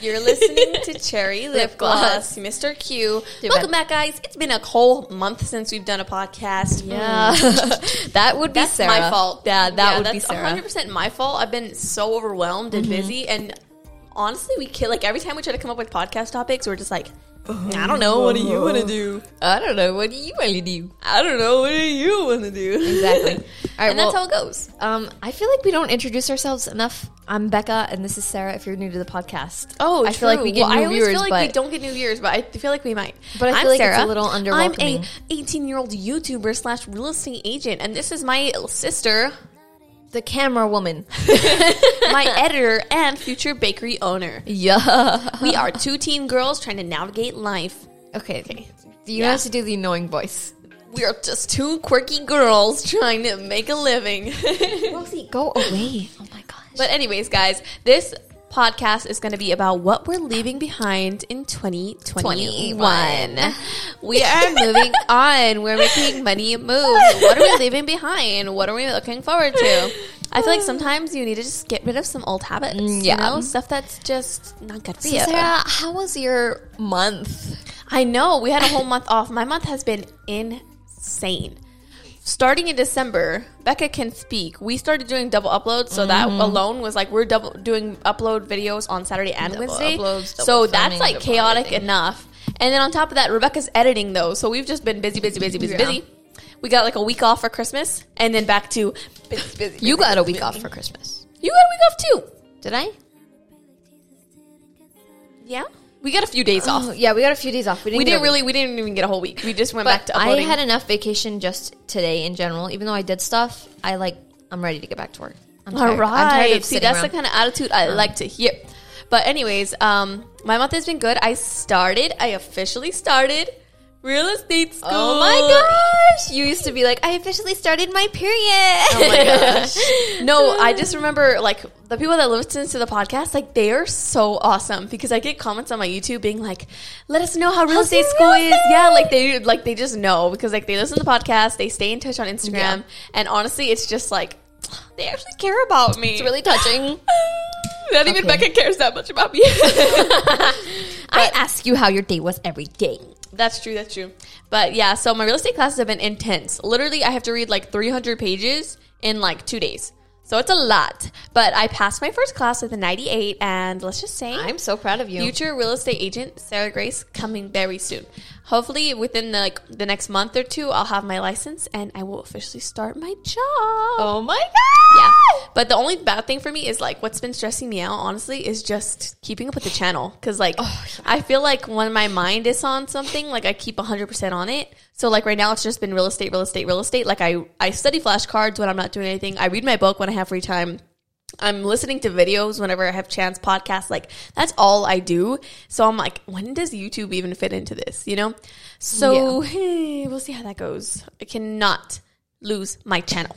You're listening to Cherry Lip Gloss, Mr. Q. Welcome back, guys. It's been a whole month since we've done a podcast. Yeah, mm. that would be That's Sarah. my fault. Yeah, that would be that's Sarah. 100% my fault. I've been so overwhelmed and mm-hmm. busy. And honestly, we kill, like, every time we try to come up with podcast topics, we're just like, I don't know. What do you want to do? I don't know. What do you want to do? I don't know. What do you want to do? Exactly. All right. and well, that's how it goes. um, I feel like we don't introduce ourselves enough. I'm Becca, and this is Sarah. If you're new to the podcast, Oh, I feel like we get well, new I always viewers, feel like we don't get new viewers, but I feel like we might. But I I'm feel like it's a Sarah. little I'm a 18 year old YouTuber slash real estate agent, and this is my sister, the camera woman. my editor, and future bakery owner. Yeah. We are two teen girls trying to navigate life. Okay. Okay. Do you Yeah. how to do the annoying voice? We are just two quirky girls trying to make a living. Rosie, go away. Oh my gosh. But anyways, guys, this podcast is going to be about what we're leaving behind in 2021. 21. We are moving on. We're making money move. What are we leaving behind? What are we looking forward to? I feel like sometimes you need to just get rid of some old habits. Mm, Yeah. yeah. You know, stuff that's just not good for So you. Sarah, how was your month? I know. We had a whole month off. My month has been insane. Starting in December, Becca can speak. We started doing double uploads, so that mm-hmm. alone was like we're double doing upload videos on Saturday and Double Wednesday. uploads, so that's like chaotic everything. enough. And then on top of that, Rebecca's editing though, so we've just been busy, busy, busy, busy, Yeah. busy. We got like a week off for Christmas, and then back to busy, busy. You got a week off for Christmas. You got a week off too. Did I? Yeah, we got a few days off. Oh, yeah, we got a few days off. We didn't, We didn't really. We didn't even get a whole week. We just went back But to I had enough vacation just today in general. Even though I did stuff, I like I'm ready to get back to work. I'm All tired. I'm tired of See, that's around. the kind of attitude I like to hear. But anyways, um, my month has been good. I started. I officially started real estate school. Oh my gosh! You used to be like, I officially started my period. Oh my gosh. No, I just remember like the people that listen to the podcast, like they are so awesome because I get comments on my YouTube being like, "Let us know how real How's estate school is." Yeah, like they like they just know because like they listen to the podcast, they stay in touch on Instagram, Yeah. and honestly, it's just like they actually care about me. It's really touching. Not even Okay. Becca cares that much about me. I ask you how your day was every day. That's true. That's true. But yeah, so my real estate classes have been intense. Literally, I have to read like 300 pages in like two days. So it's a lot. But I passed my first class with a 98, and let's just say I'm so proud of you. future real estate agent Sarah Grace coming very soon. Hopefully, within the, like the next month or two, I'll have my license and I will officially start my job. oh my god! Yeah. But the only bad thing for me is like what's been stressing me out, honestly, is just keeping up with the channel. Cause like oh, I feel like when my mind is on something, like I keep 100% on it. So like right now it's just been real estate, real estate, real estate. Like I, I study flashcards when I'm not doing anything. I read my book when I have free time. I'm listening to videos whenever I have chance, podcasts. Like that's all I do. So I'm like, when does YouTube even fit into this? You know? So hey, we'll see how that goes. I cannot lose my channel.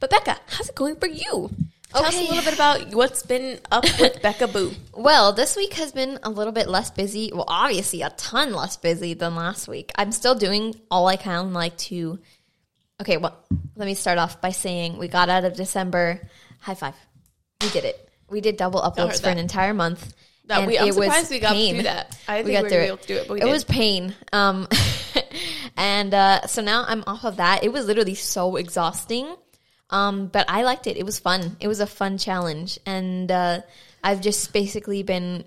But Becca, how's it going for you? Tell us a little bit about what's been up with Becca Boo. Well, this week has been a little bit less busy. Well, obviously a ton less busy than last week. I'm still doing all I can like to Okay, well, let me start off by saying we got out of December. High five. We did it. We did double uploads for an entire month. That and we, I'm it was surprised we got pain. through that. I think we we, got were through gonna be it. able to do it, but we it did. was pain. Um, and uh, so now I'm off of that. It was literally so exhausting. Um, but I liked it. It was fun. It was a fun challenge. And uh, I've just basically been,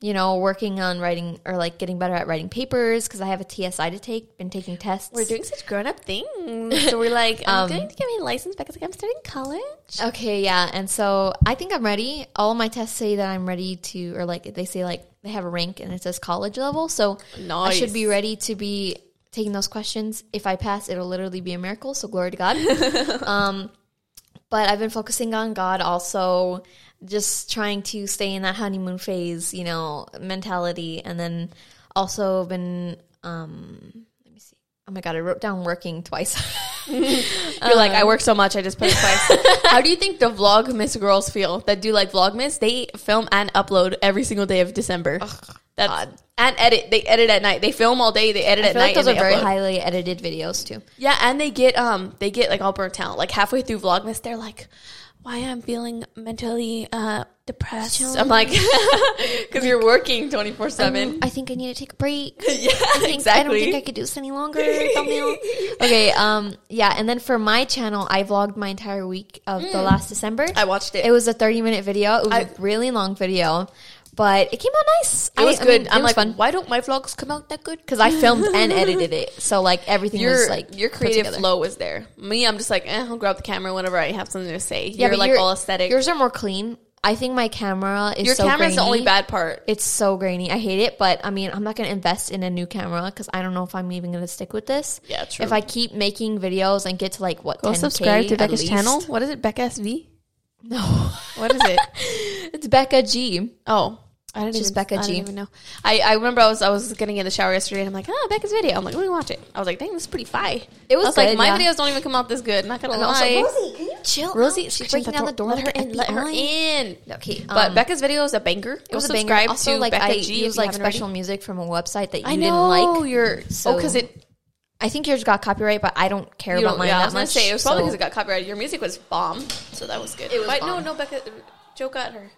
you know, working on writing or like getting better at writing papers because I have a TSI to take, been taking tests. we're doing such grown up things. So we're like, I'm Um, going to get my license Becca's like, I'm starting college. Okay, yeah. And so I think I'm ready. All my tests say that I'm ready to, or like they say like they have a rank and it says college level. So I should be ready to be taking those questions. If I pass, it'll literally be a miracle. So glory to God. um, but I've been focusing on God also, just trying to stay in that honeymoon phase, you know, mentality. And then also been, um, let me see. Oh my God, I wrote down working twice. You're like, I work so much, I just put it twice. How do you think the Vlogmas girls feel that do like Vlogmas? They film and upload every single day of December. That's God. and edit. They edit at night. They film all day. They edit I at night. like those are very upload. highly edited videos too. Yeah, and they get um they get like all burnt out. Like halfway through Vlogmas, they're like, why I'm feeling mentally uh, depressed. I'm like, because you're working 24 7. I think I need to take a break. Yeah, I think I don't think I could do this any longer. thumbnail. Okay, um, yeah, and then for my channel, I vlogged my entire week of the last December. I watched it. It was a thirty minute video. It was I- a really long video, but it came out nice. It was I- I good. mean, I'm it was like, fun why don't my vlogs come out that good? because I filmed and edited it, so like everything your was like your creative together. flow was there. Me, I'm just like, eh, I'll grab the camera whenever I have something to say. Yeah, you're but like your- all aesthetic. Yours are more clean. I think my camera is your so camera's the only bad part. It's so grainy. I hate it, but I mean, I'm not going to invest in a new camera because I don't know if I'm even going to stick with this. Yeah, true. If I keep making videos and get to like what Go 10K subscribe to Becca's least- channel. What is it? Becca SV? No, What is it? it's Becca G. oh. I don't Just even, Becca I didn't even know. I, I remember I was I was getting in the shower yesterday and I'm like, oh, Becca's video. I'm like, let me watch it. I was like, dang, this is pretty fire. It was I was like, my yeah. videos don't even come out this good. Not gonna And also, lie. Rosie, can you chill? Rosie, out? she's scratching breaking down the door. Let her in. Let her in. Okay, But um, Becca's video is a banger. it was a subscribe banger. Also, to like Becca I G use if you like haven't already. special music from a website that you I didn't know like. you're So- oh because it I think yours got copyright, but I don't care you about don't, mine yeah, I that was gonna much. say it was probably so- because it got copyrighted. Your music was bomb, so that was good. It was but bomb. no, no, Becca, Joe got her.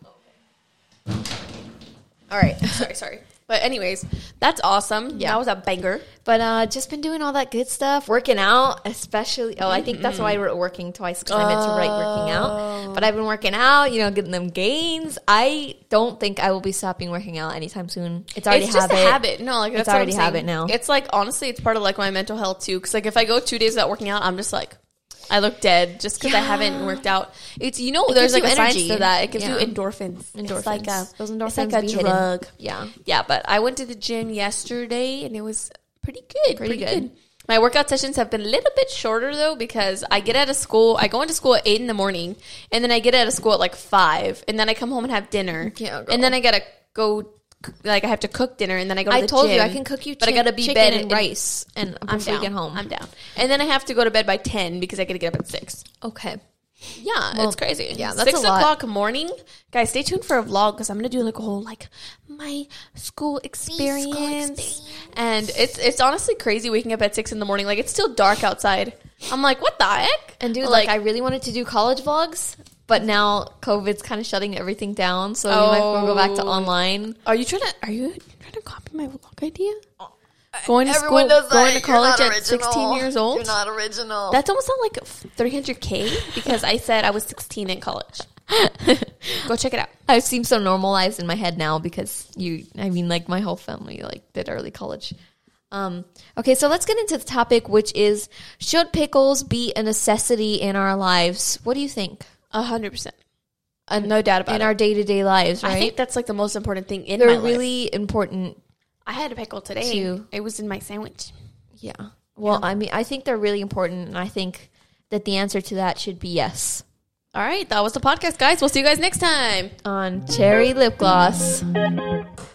All right. sorry, sorry. But anyways, that's awesome. Yeah. that was a banger. But uh, just been doing all that good stuff, working out, especially. Oh, I think that's why I wrote working twice because I meant to write working out. But I've been working out, you know, getting them gains. I don't think I will be stopping working out anytime soon. It's already it's just habit. a habit. No, like that's what I'm already saying. habit now. It's like honestly, it's part of like my mental health too. Because like if I go two days without working out, I'm just like. I look dead just because I haven't worked out. It's you know there's like a science to that. It gives Yeah. you endorphins. Endorphins. It's like a Those endorphins like a be hidden. drug. Yeah. Yeah, but I went to the gym yesterday and it was pretty good. Pretty, Pretty good. good. My workout sessions have been a little bit shorter though because I get out of school. I go into school at eight in the morning, and then I get out of school at like five, and then I come home and have dinner, Yeah, girl. and then I gotta go. Like I have to cook dinner, and then I go. To I told you I can cook you, but I gotta be bed and and- rice, and I'm before down. get home. I'm down, and then I have to go to bed by ten because I gotta get up at six. okay. Yeah, Well, it's crazy. yeah, that's six o'clock morning, guys. Stay tuned for a vlog because I'm gonna do like a whole like my school experience, and it's it's honestly crazy waking up at six in the morning. Like it's still dark outside. I'm like, what the heck? And dude, like, I really wanted to do college vlogs, but now COVID's kind of shutting everything down, so we might as well go back to Oh. online. are you trying to are you trying to copy my vlog idea? Going to Everyone school, does that. going to college at 16 years old. You're not original. That's almost not like 300k because I said I was 16 in college. Go check it out. I seem so normalized in my head now because you, I mean, like my whole family like did early college. Um, okay, so let's get into the topic, which is should pickles be a necessity in our lives? What do you think? A hundred percent. Uh, no doubt about in it. our day to day lives, right? I think that's like the most important thing in they're life. really important. I had a pickle today. Too. It was in my sandwich. Yeah. Well, I mean, I think they're really important, and I think that the answer to that should be yes. All right, that was the podcast, guys. We'll see you guys next time. On cherry lip gloss. Nah,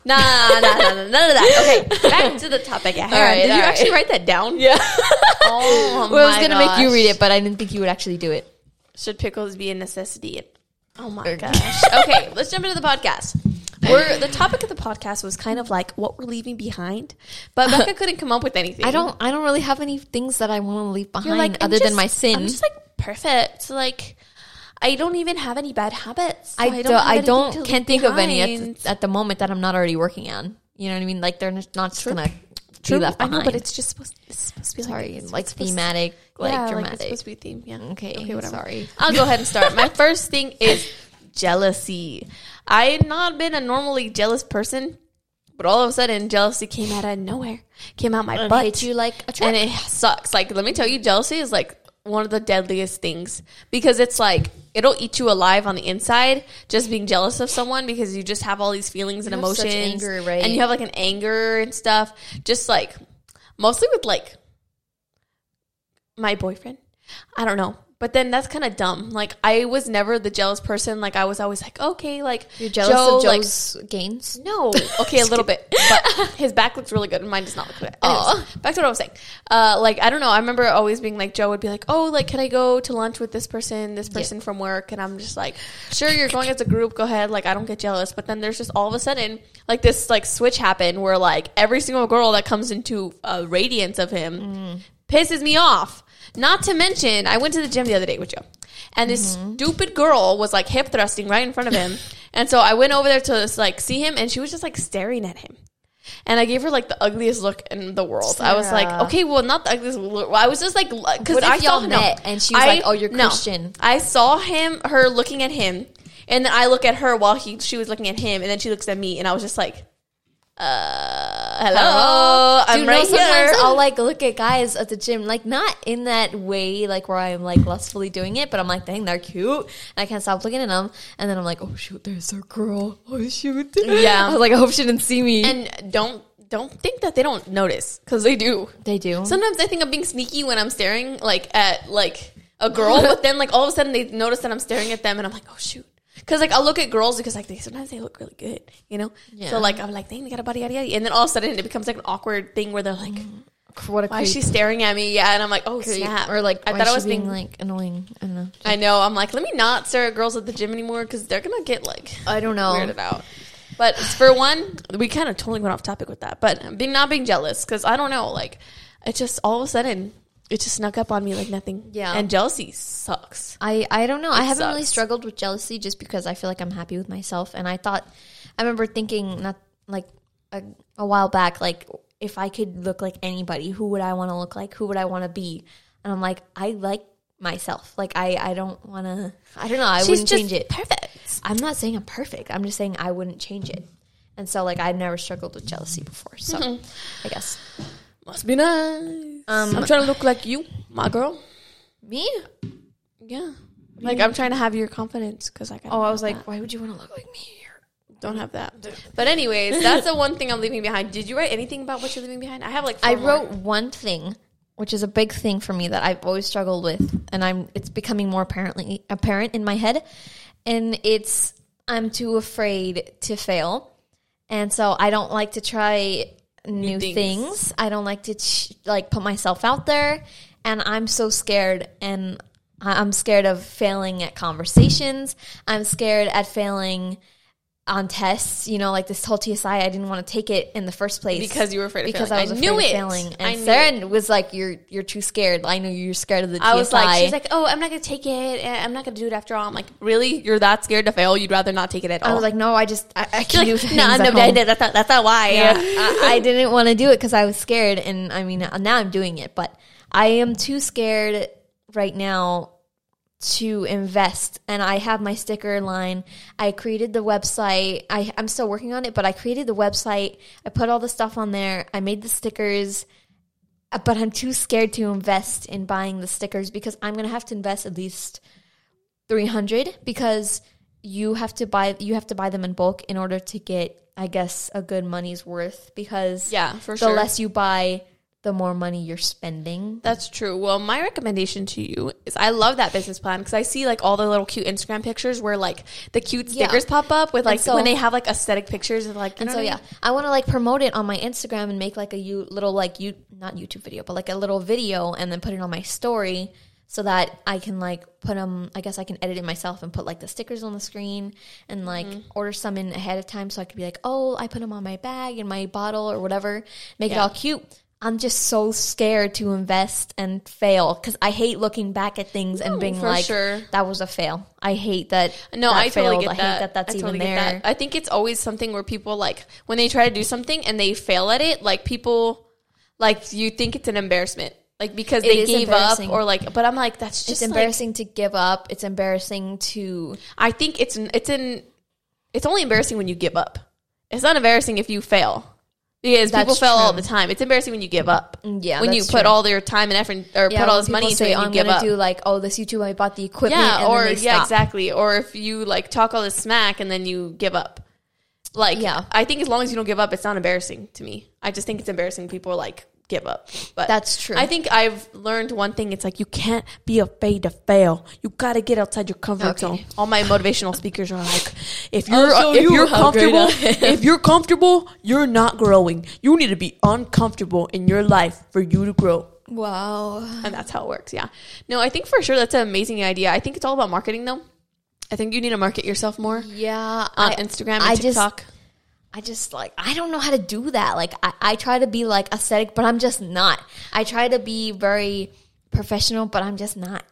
nah, nah, nah, none of that. Okay, back to the topic at hand. right, Did you all right. actually write that down? Yeah. Oh well, I was gonna make you read it, but I didn't think you would actually do it. Should pickles be a necessity? Oh my gosh. Okay, let's jump into the podcast. We're, the topic of the podcast was kind of like what we're leaving behind, but Becca couldn't come up with anything. I don't. I don't really have any things that I want to leave behind like other than my sin. I'm just like perfect. Like I don't even have any bad habits. I, don't. I don't. Can't think of any at the, at the moment that I'm not already working on. You know what I mean? Like they're not not just True. gonna True, left I know, but it's just supposed, it's supposed to be sorry, like, it's like supposed to- thematic, like yeah, dramatic. Like it's supposed to be theme. Yeah. okay, Okay, whatever. Sorry. I'll go ahead and start. My first thing is jealousy. I had not been a normally jealous person, but all of a sudden, jealousy came out of nowhere. Came out my butt. hit you like a truck. and it sucks. Like, let me tell you, jealousy is like one of the deadliest things. Because it's like it'll eat you alive on the inside just being jealous of someone because you just have all these feelings and You emotions. anger, right? and you have like an anger and stuff. Just like mostly with like my boyfriend. I don't know but then that's kind of dumb like i was never the jealous person like i was always like okay like You're jealous Joe, of like, gains. no, okay, a little bit, but his back looks really good, and mine does not look good. Aw. back to what I was saying. Uh, like I don't know. I remember always being like, Joe would be like, "Oh, like, can I go to lunch with this person, this person from work?" And I'm just like, "Sure, you're going as a group. Go ahead." Like I don't get jealous, but then there's just all of a sudden like this like switch happened where like every single girl that comes into a radiance of him pisses me off. Not to mention, I went to the gym the other day with Joe, and this mm-hmm. stupid girl was like hip thrusting right in front of him. and so I went over there to like see him, and she was just like staring at him. And I gave her like the ugliest look in the world. I was like, okay, well, not the ugliest. Look. I was just like, because if I y'all saw no. and she was I- like, "Oh, you're no. Christian"? I saw him, her looking at him, and then I look at her while he she was looking at him, and then she looks at me, and I was just like, uh, hello, I'm Dude, right no, sometimes here. I'll like look at guys at the gym, like not in that way, like where I'm like lustfully doing it, but I'm like, dang, they're cute, and I can't stop looking at them, and then I'm like, oh shoot, there's a girl. Oh shoot, Yeah. I was like, I hope she didn't see me. and don't don't think that they don't notice because they do. they do. Sometimes I think I'm being sneaky when I'm staring like at like a girl, but then like all of a sudden they notice that I'm staring at them, and I'm like, oh shoot. Cause like I'll look at girls because like they sometimes they look really good, you know. Yeah. So like I'm like, dang, they got a body, yada yada, and then all of a sudden it becomes like an awkward thing where they're like, mm-hmm. what a why is she staring at me? Yeah, and I'm like, oh Creep. snap, Or like, I thought I was being being like annoying. I don't know. I know. I'm like, let me not stare at girls at the gym anymore because they're gonna get like I don't know. weirded out. But for one, we kind of totally went off topic with that. But being not being jealous because I don't know, like it just all of a sudden it just snuck up on me like nothing. Yeah. and jealousy sucks. I, I don't know. I haven't really struggled with jealousy just because I feel like I'm happy with myself. And I thought, I remember thinking not like a, a while back, like if I could look like anybody, who would I want to look like? Who would I want to be? And I'm like, I like myself. Like I, I don't want to. I don't know. I wouldn't change it. Perfect. I'm not saying I'm perfect. I'm just saying I wouldn't change it. And so like I've never struggled with jealousy before. So mm-hmm. I guess Must be nice. Um, I'm trying to look like you, my girl. me. Yeah, like I'm trying to have your confidence because I got. Oh, I was like, why would you want to look like me? don't have that. But anyways, that's the one thing I'm leaving behind. Did you write anything about what you're leaving behind? I have like. four I more. wrote one thing, which is a big thing for me that I've always struggled with, and I'm it's becoming more apparently apparent in my head, and it's I'm too afraid to fail, and so I don't like to try new things. things. I don't like to ch- like put myself out there, and I'm so scared and. I'm scared of failing at conversations. I'm scared at failing on tests. You know, like this whole TSI, I didn't want to take it in the first place Because you were afraid of because failing. I was I afraid knew of it. failing. I And knew Sarah was like, "You're you're too scared. I know you're scared of the TSI." I was like, she's like, oh, I'm not gonna take it. I'm not gonna do it after all. I'm like, really? You're that scared to fail? You'd rather not take it at all? I was like, "No, I just I, I can do like, no, no, home." no, that's not, that's not why. Yeah, I, I didn't want to do it because I was scared, and I mean, now I'm doing it, but I am too scared right now to invest. And I have my sticker line. I created the website. I, I'm still working on it, but I created the website. I put all the stuff on there. I made the stickers. Uh, But I'm too scared to invest in buying the stickers because I'm gonna have to invest at least 300 because you have to buy you have to buy them in bulk in order to get I guess a good money's worth because Yeah, for the sure. less you buy the more money you're spending. That's true. Well, my recommendation to you is I love that business plan because I see like all the little cute Instagram pictures where like the cute Yeah. stickers pop up with like so- when they have like aesthetic pictures of like. And so yeah, I want to like promote it on my Instagram and make like a you little like you not YouTube video, but like a little video and then put it on my story so that I can like put them. I guess I can edit it myself and put like the stickers on the screen and like mm-hmm. order some in ahead of time so I could be like, oh, I put them on my bag and my bottle or whatever, make it all cute. I'm just so scared to invest and fail because I hate looking back at things and being like, sure. that was a fail. I hate that. No, that I totally failed. get I that. hate that that's I totally even there. that. I think it's always something where people like when they try to do something and they fail at it, like people like you think it's an embarrassment. Like because It they gave up or like but I'm like that's just It's like- embarrassing to give up. It's embarrassing to I think it's it's in it's only embarrassing when you give up. It's not embarrassing if you fail. Because people That's fail all the time. It's embarrassing when you give up. Mm, yeah, When you put true. all your time and effort or put all this money people into say, it "Oh, you I'm give gonna up. do like, oh, this YouTube, I bought the equipment. yeah, and or yeah, stop. exactly. Or if you like talk all this smack and then you give up. Like Yeah. I think as long as you don't give up, it's not embarrassing to me. I just think it's embarrassing people are like give up. But That's true. I think I've learned one thing. It's like you can't be afraid to fail. You got to get outside your comfort Okay. zone. All my motivational speakers are like, if you're show if you you're comfortable, if you're comfortable, you're not growing. You need to be uncomfortable in your life for you to grow. Wow. And that's how it works. Yeah. No, I think for sure that's an amazing idea. I think it's all about marketing though. I think you need to market yourself more Yeah, on I, Instagram and I just- TikTok. I just like I don't know how to do that. Like I, I try to be like aesthetic, but I'm just not. I try to be very professional, but I'm just not.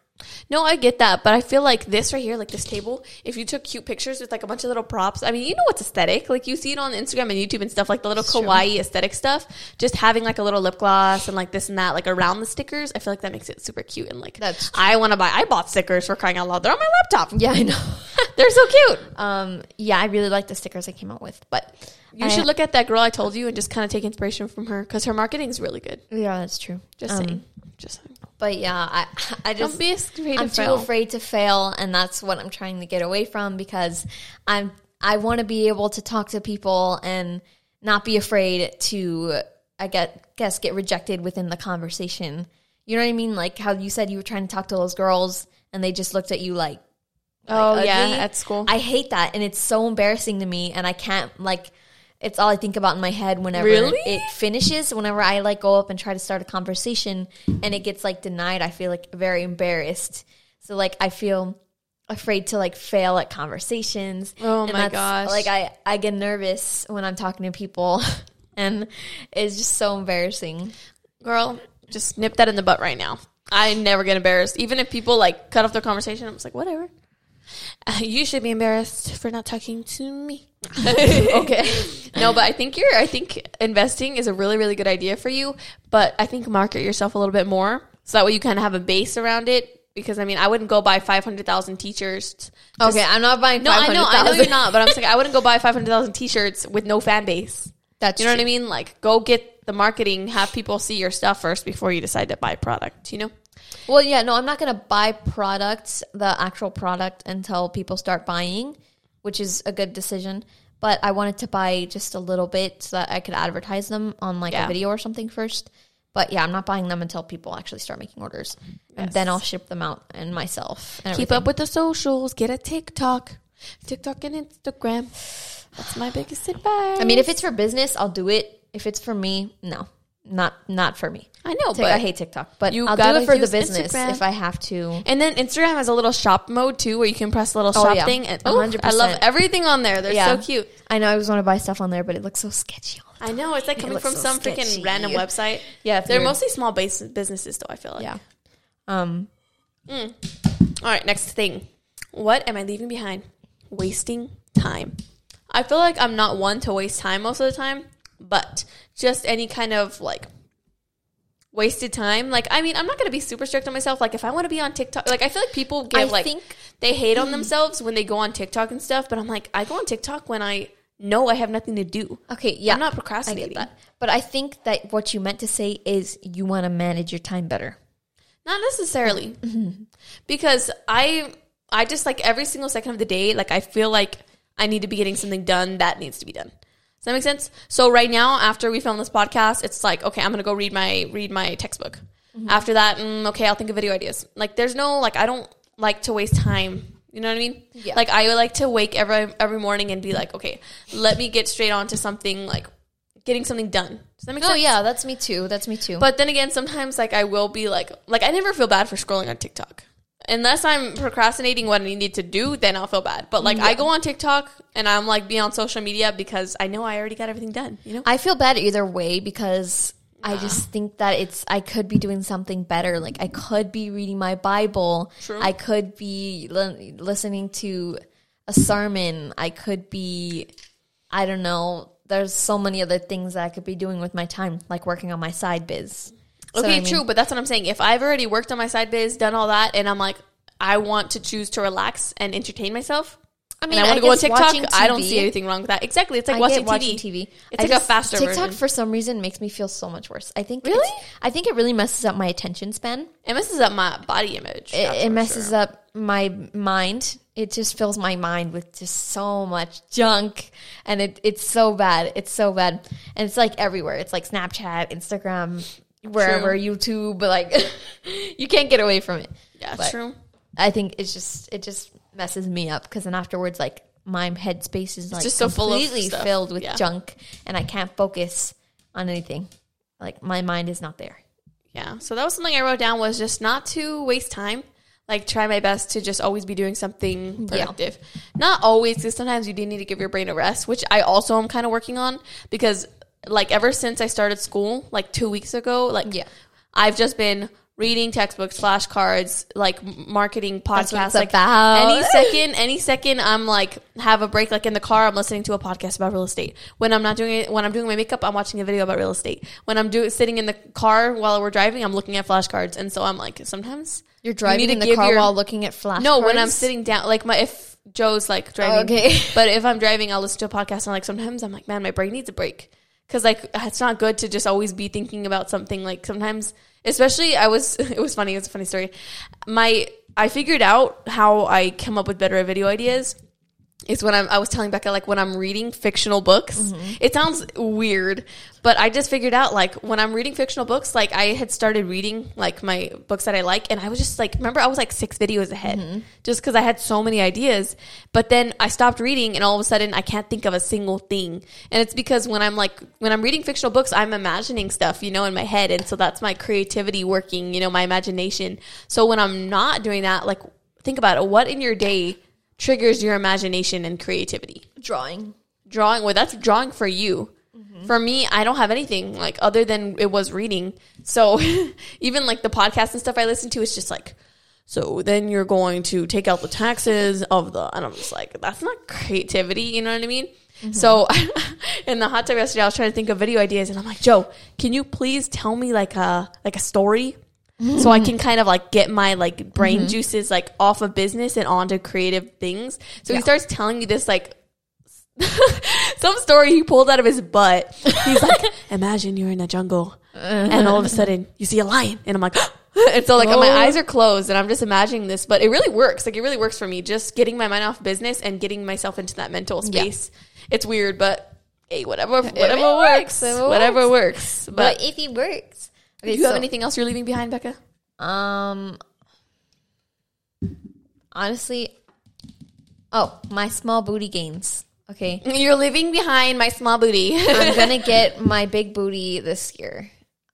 No, I get that, but I feel like this right here, like this table, if you took cute pictures with like a bunch of little props, I mean, you know what's aesthetic? Like you see it on Instagram and YouTube and stuff, like the little kawaii aesthetic stuff. Just having like a little lip gloss and like this and that, like around the stickers, I feel like that makes it super cute and like That's I want to buy. I bought stickers for crying out loud. They're on my laptop. Yeah, I know. They're so cute. um, yeah, I really like the stickers I came out with, but You I- should look at that girl I told you and just kind of take inspiration from her because her marketing is really good. Yeah, that's true. Just Um, saying. Just saying. But yeah, I I just Don't be afraid I'm to too afraid to fail, and that's what I'm trying to get away from because I'm I want to be able to talk to people and not be afraid to I get guess get rejected within the conversation. You know what I mean? Like how you said you were trying to talk to those girls and they just looked at you like, Oh like, yeah, at school. I hate that, and it's so embarrassing to me, and I can't like. It's all I think about in my head whenever Really? it finishes. Whenever I like go up and try to start a conversation and it gets like denied, I feel like very embarrassed. So like I feel afraid to like fail at conversations. Oh And my gosh. Like I I get nervous when I'm talking to people, and it's just so embarrassing. Girl, just nip that in the butt right now. I never get embarrassed. Even if people like cut off their conversation, I'm just like, whatever. Uh, you should be embarrassed for not talking to me. Okay. no, but I think you're. I think investing is a really, really good idea for you. But I think market yourself a little bit more, so that way you kind of have a base around it. Because I mean, I wouldn't go buy five hundred thousand t-shirts. Okay, I'm not buying. No, I know, I know you're not. But I'm saying I wouldn't go buy five hundred thousand t-shirts with no fan base. That's You know what I mean? Like, go get the marketing, have people see your stuff first before you decide to buy product. You know? Well, yeah, no, I'm not gonna buy products, the actual product, until people start buying, which is a good decision. But I wanted to buy just a little bit so that I could advertise them on like Yeah. a video or something first. But yeah, I'm not buying them until people actually start making orders, and then I'll ship them out and myself. And Keep up with the socials. Get a TikTok, TikTok and Instagram. That's my biggest advice. I mean, if it's for business, I'll do it. If it's for me, no, not not for me. I know, but I hate TikTok, but you I'll do it for the business Instagram. if I have to. And then Instagram has a little shop mode too, where you can press a little Oh, shop yeah. thing. And oh, hundred I love everything on there. They're Yeah. so cute. I know I always want to buy stuff on there, but it looks so sketchy. all the I know it's like coming looks from so some freaking random website. Yeah, they're weird. mostly small base businesses, though. I feel like. Yeah. Um. All right, next thing. What am I leaving behind? Wasting time. I feel like I'm not one to waste time most of the time, but just any kind of like wasted time. Like, I mean, I'm not going to be super strict on myself. Like, if I want to be on TikTok, like, I feel like people get I like, think- they hate on mm. themselves when they go on TikTok and stuff, but I'm like, I go on TikTok when I know I have nothing to do. Okay. Yeah. I'm not procrastinating. that. But I think that what you meant to say is you want to manage your time better. Not necessarily. Mm-hmm. Because I I just like every single second of the day, like I feel like I need to be getting something done that needs to be done. Does that make sense? So right now, after we film this podcast, it's like, okay, I'm gonna go read my read my textbook. After that, mm, okay, I'll think of video ideas. Like there's no like I don't like to waste time. You know what I mean? Yeah. Like I would like to wake every every morning and be like, okay, let me get straight on to something like getting something done. Does that make Oh sense? Oh yeah, that's me too. That's me too. But then again, sometimes like I will be like like I never feel bad for scrolling on TikTok. Unless I'm procrastinating what I need to do, then I'll feel bad. But like I go on TikTok and I'm like be on social media because I know I already got everything done. You know? I feel bad either way because I just think that it's I could be doing something better. Like I could be reading my Bible. True. I could be li- listening to a sermon. I could be I don't know. There's so many other things that I could be doing with my time, like working on my side biz. So, okay, I mean, true, but that's what I'm saying. If I've already worked on my side biz, done all that, and I'm like, I want to choose to relax and entertain myself. I and I want to go on TikTok. I don't see anything wrong with that. Exactly, it's like I watching, watching TV. TV. It's I like a just- faster TikTok version. for some reason makes me feel so much worse. I think Really? I think it really messes up my attention span. It messes up my body image. It, it messes sure. up my mind. It just fills my mind with just so much junk, and it it's so bad. It's so bad, and it's like everywhere. It's like Snapchat, Instagram, wherever, YouTube. But like, you can't get away from it. Yeah, But true. I think it's just it just messes me up because then afterwards, like my headspace is like just so full of completely stuff. filled with Yeah. junk, and I can't focus on anything. Like my mind is not there. Yeah. So that was something I wrote down was just not to waste time. Like try my best to just always be doing something Yeah. productive. Not always, because sometimes you do need to give your brain a rest, which I also am kind of working on because like ever since I started school, like two weeks ago, like Yeah. I've just been reading textbooks, flashcards, like marketing podcasts. Like about. any second, any second, I'm like have a break. Like in the car, I'm listening to a podcast about real estate. When I'm not doing it, when I'm doing my makeup, I'm watching a video about real estate. When I'm doing sitting in the car while we're driving, I'm looking at flashcards. And so I'm like, sometimes You're you driving to in the car your- while looking at flash. no, when I'm sitting down, like my if Joe's like driving, okay. but if I'm driving, I'll listen to a podcast. And like sometimes I'm like, man, my brain needs a break because like it's not good to just always be thinking about something. Like sometimes, especially I was, it was funny. It was a funny story. My I figured out how I come up with better video ideas. Is when I'm, I was telling Becca, like when I'm reading fictional books, Mm-hmm. it sounds weird, but I just figured out like when I'm reading fictional books, like I had started reading like my books that I like, and I was just like, remember, I was like six videos ahead Mm-hmm. just because I had so many ideas. But then I stopped reading, and all of a sudden, I can't think of a single thing. And it's because when I'm like, when I'm reading fictional books, I'm imagining stuff, you know, in my head. And so that's my creativity working, you know, my imagination. So when I'm not doing that, like, think about it. What in your day triggers your imagination and creativity? drawing. drawing well that's drawing for you. Mm-hmm. For me i don't have anything like other than it was reading. So even like the podcast and stuff i listen to is just like so then you're going to take out the taxes of the and i'm just like that's not creativity you know what i mean? Mm-hmm. So in the hot tub yesterday i was trying to think of video ideas and i'm like joe can you please tell me like a like a story so I can mm. kind of like get my like brain mm-hmm. juices like off of business and onto creative things. So he starts telling me this like some story he pulled out of his butt. He's like, imagine you're in a jungle uh-huh. and all of a sudden you see a lion. And I'm like, and so like my Oh. eyes are closed and I'm just imagining this, but it really works. Like it really works for me. Just getting my mind off business and getting myself into that mental space. It's weird, but hey, whatever, whatever works, works, whatever works. But, But if it works, okay, do you have anything else you're leaving behind, Becca? Um, honestly, oh, my small booty gains. Okay, You're leaving behind my small booty. I'm gonna get my big booty this year.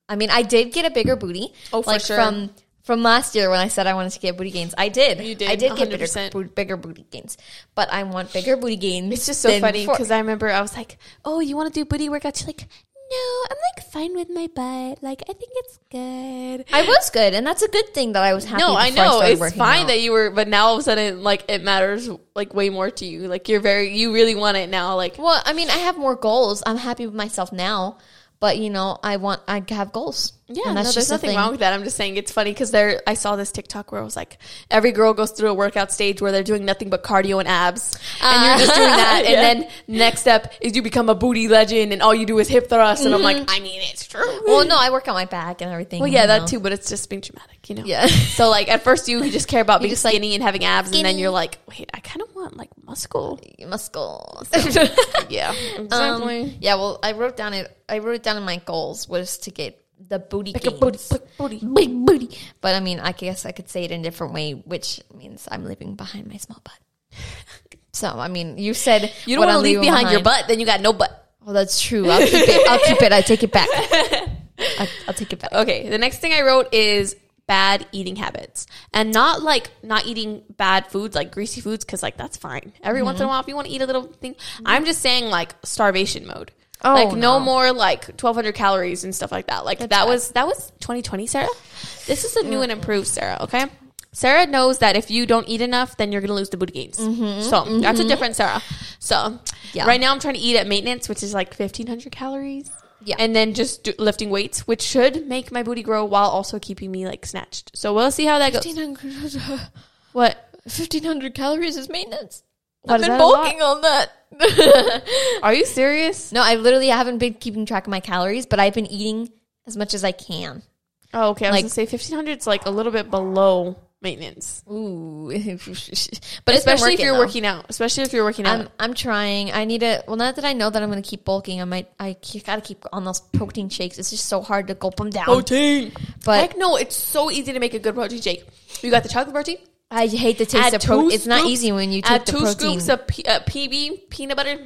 I mean, I did get a bigger booty. Oh, for like sure. from from last year when I said I wanted to get booty gains. I did. You did, I did get bigger, 100%. boo- bigger booty gains, but I want bigger booty gains. It's just so funny because I remember I was like, "Oh, you want to do booty workouts?" You're like, "No, I'm like fine with my butt. Like, I think it's good." I was good, and that's a good thing that I was happy. no, I know started it's fine out. that you were, but now all of a sudden, like, it matters like way more to you. Like, you're very, you really want it now. Like, Well, I mean, I have more goals. I'm happy with myself now, but you know, I want I have goals. Yeah, no, there's the nothing thing. wrong with that. I'm just saying it's funny because there, I saw this TikTok where it was like, every girl goes through a workout stage where they're doing nothing but cardio and abs, and you're just doing that, Yeah. and then next step is you become a booty legend, and all you do is hip thrust, and I'm like, I mean, it's true. Well, no, I work on my back and everything. Well, yeah, that know. too, but it's just being dramatic, you know. Yeah. So like at first you just care about being just, like, skinny and having abs, and then you're like, wait, I kind of want like muscle. muscles. Yeah, um, exactly. yeah. Well, I wrote down it. I wrote it down in my goals was to get the booty gains. booty, big booty. big booty. But I mean, I guess I could say it in a different way, which means I'm leaving behind my small butt. So I mean, you said You don't want to leave leaving behind your butt, then you got no butt. Well, that's true. I'll keep it. I'll keep it. I take it back. I, I'll take it back. Okay, the next thing I wrote is bad eating habits, and not like not eating bad foods like greasy foods because like that's fine. Every once in a Mm-hmm. while, if you want to eat a little thing, I'm just saying like starvation mode. Oh, like no. no. more like 1200 calories and stuff like that. Like that bad. was that was 2020, Sarah. This is a new and improved Sarah. Okay, Sarah knows that if you don't eat enough, then you're gonna lose the booty gains. So that's a different Sarah. So Mm-hmm. Yeah. right now I'm trying to eat at maintenance, which is like 1500 calories. Yeah. and then just do, lifting weights, which should make my booty grow while also keeping me like snatched. So we'll see how that goes. 1500, What? 1500 calories is maintenance. What, I've been that a lot? bulking on that. Are you serious? no, I literally haven't been keeping track of my calories, but I've been eating as much as I can. Oh, okay. I was Like- gonna say 1500 is like a little bit below maintenance, Ooh, but especially if you're working out. Especially if you're working out. I'm I'm trying. I need to. Well, not that I know that I'm going to keep bulking, I might. I got to keep on those protein shakes. It's just so hard to gulp them down. protein. But Heck no, it's so easy to make a good protein shake. You got the chocolate protein. I hate the taste Add of protein. It's not easy when you take Add the two protein. scoops of P- uh, PB peanut butter,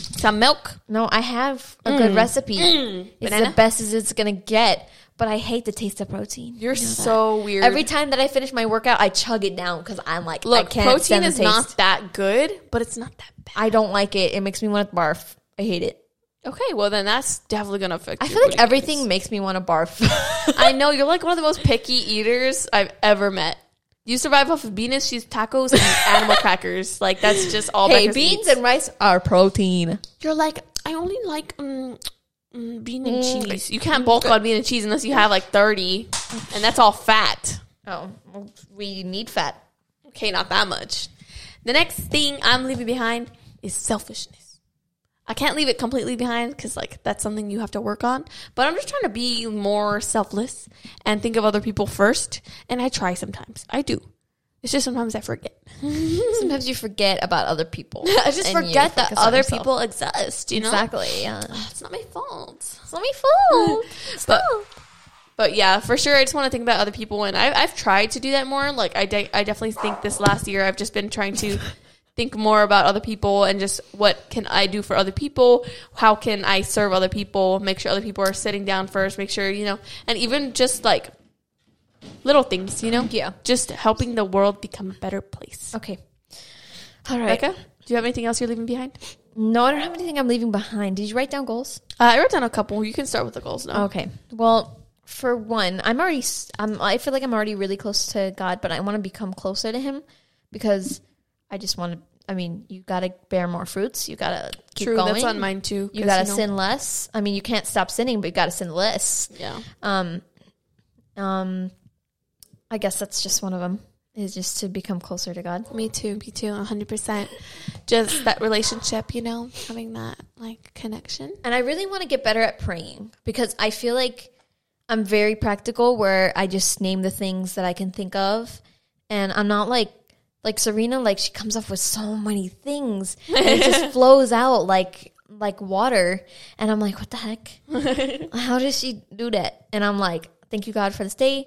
some milk. no, I have a good recipe. It's Mm. Banana? the best as it's going to get. But I hate the taste of protein. You're You know that. so weird. Every time that I finish my workout, I chug it down because I'm like, I Look, can't protein stand the is taste. not that good, but it's not that bad. I don't like it. It makes me want to barf. I hate it. Okay, well then that's definitely gonna affect. I feel like everything makes me want to barf. I know you're like one of the most picky eaters I've ever met. You survive off of beans, and cheese tacos and animal crackers. Like that's just all. hey, beans eats. and rice are protein. You're like I only like um, mm, bean and Mm. cheese. You can't bulk on bean and cheese unless you have like thirty, and that's all fat. Oh, we need fat. Okay, not that much. The next thing I'm leaving behind is selfishness. I can't leave it completely behind because like that's something you have to work on. But I'm just trying to be more selfless and think of other people first. And I try sometimes. I do. It's just sometimes I forget. Sometimes you forget about other people. I just forget that other yourself. people exist. You know, Exactly. Yeah. it's not my fault. It's not my fault. But but yeah, for sure, I just want to think about other people, and I, I've tried to do that more. Like I, de- I definitely think this last year, I've just been trying to think more about other people and just what can I do for other people? How can I serve other people? Make sure other people are sitting down first. Make sure you know, and even just like little things, you know, Yeah. just helping the world become a better place. Okay. All right. Becca, do you have anything else you're leaving behind? No, I don't have anything I'm leaving behind. Did you write down goals? Uh, I wrote down a couple. You can start with the goals now. Okay. Well, for one, I'm already. I'm, I feel like I'm already really close to God, but I want to become closer to Him because I just want to. I mean, you got to bear more fruits. You got to keep True, going. that's on mine too. You got to know- sin less. I mean, you can't stop sinning, but you got to sin less. Yeah. Um, um, I guess that's just one of them. Is just to become closer to God. Me too. Me too. hundred percent. Just that relationship, you know, having that like connection. And I really want to get better at praying because I feel like I'm very practical where I just name the things that I can think of. And I'm not like like Serena, like she comes up with so many things and it just flows out like like water. And I'm like, what the heck? How does she do that? And I'm like, thank you God for this day.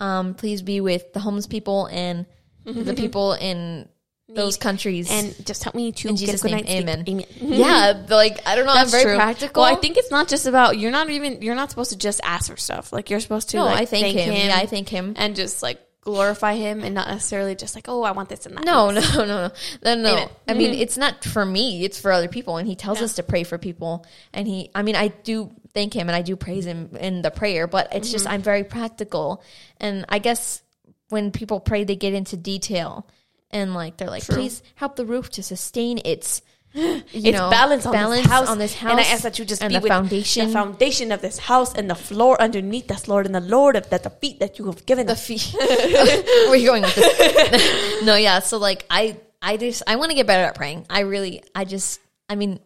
Um, please be with the homeless people and the people in those countries. And just help me to In get Jesus' name, amen. Amen. yeah, like I don't know, I'm very true. practical. Well, I think it's not just about you're not even you're not supposed to just ask for stuff. Like you're supposed to no, like I thank, him. Yeah, I thank him. and just like glorify him and not necessarily just like, oh, I want this and that. No, no, no, no, no, no. Amen. I mean, it's not for me; it's for other people. And he tells us to pray for people. And he, I mean, I do thank him and I do praise him in the prayer. But it's just Mm-hmm. I'm very practical, and I guess when people pray, they get into detail, and like they're like, please help the roof to sustain its. You it's know, balance on balance this house, on this house, and I ask that you just be the with foundation. the foundation of this house and the floor underneath us, Lord, and the Lord of that the feet that you have given the us. feet. Where are you going with this? no, yeah. So like, I, I just, I want to get better at praying. I really, I just, I mean,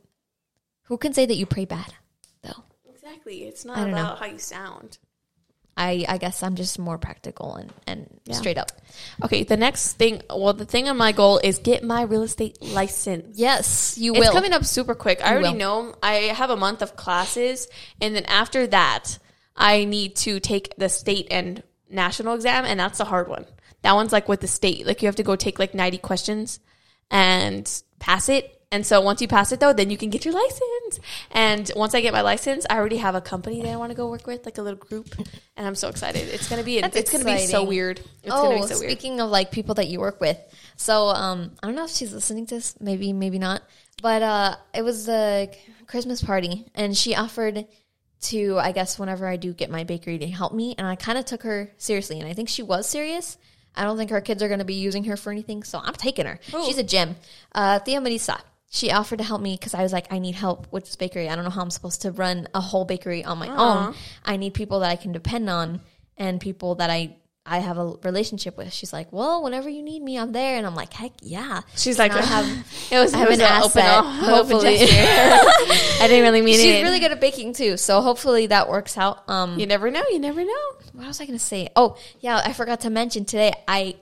who can say that you pray bad though? Exactly. It's not don't know. about how you sound. I, I guess I'm just more practical and, and straight up. Okay, the next thing, well, the thing on my goal is get my real estate license. Yes, you It's will. coming up super quick. I already will. know. I have a month of classes, and then after that, I need to take the state and national exam, and that's the hard one. That one's like with the state. Like you have to go take like 90 questions and pass it. And so once you pass it though, then you can get your license. And once I get my license, I already have a company that I want to go work with, like a little group, and I'm so excited. It's gonna be That's it's gonna be so weird. It's gonna oh, be so weird. speaking of like people that you work with, so um, I don't know if she's listening to this. Maybe, maybe not. But uh, it was a Christmas party, and she offered to, I guess, whenever I do get my bakery, to help me. And I kind of took her seriously, and I think she was serious. I don't think her kids are going to be using her for anything, so I'm taking her. She's a gem. Uh, Thea Marisa. She offered to help me because I was like, I need help with this bakery. I don't know how I'm supposed to run a whole bakery on my own. I need people that I can depend on and people that I I have a relationship with. She's like, well, whenever you need me, I'm there, and I'm like, heck yeah. She's like, I have it was, I have an asset, open hopefully. I didn't really mean She's it. She's really good at baking too, so hopefully that works out. Um, You never know. You never know. what was I going to say? Oh, yeah, I forgot to mention today. I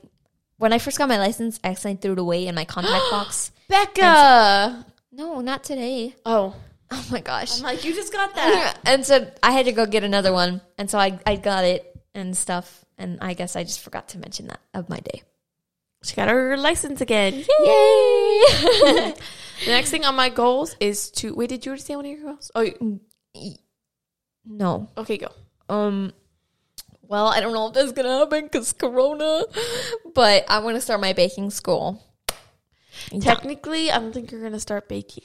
when I first got my license, I accidentally threw it away in my contact box. Becca. No, not today. Oh, Oh my gosh. I'm like, you just got that. and so I had to go get another one, and so I I got it and stuff. And I guess I just forgot to mention that of my day. she got her license again. Yay! the next thing on my goals is to wait. Did you already say one of your goals? Oh, you- no. okay, go. Um. Well, I don't know if that's gonna happen because Corona, but I want to start my baking school. Technically, I don't think you're gonna start baking.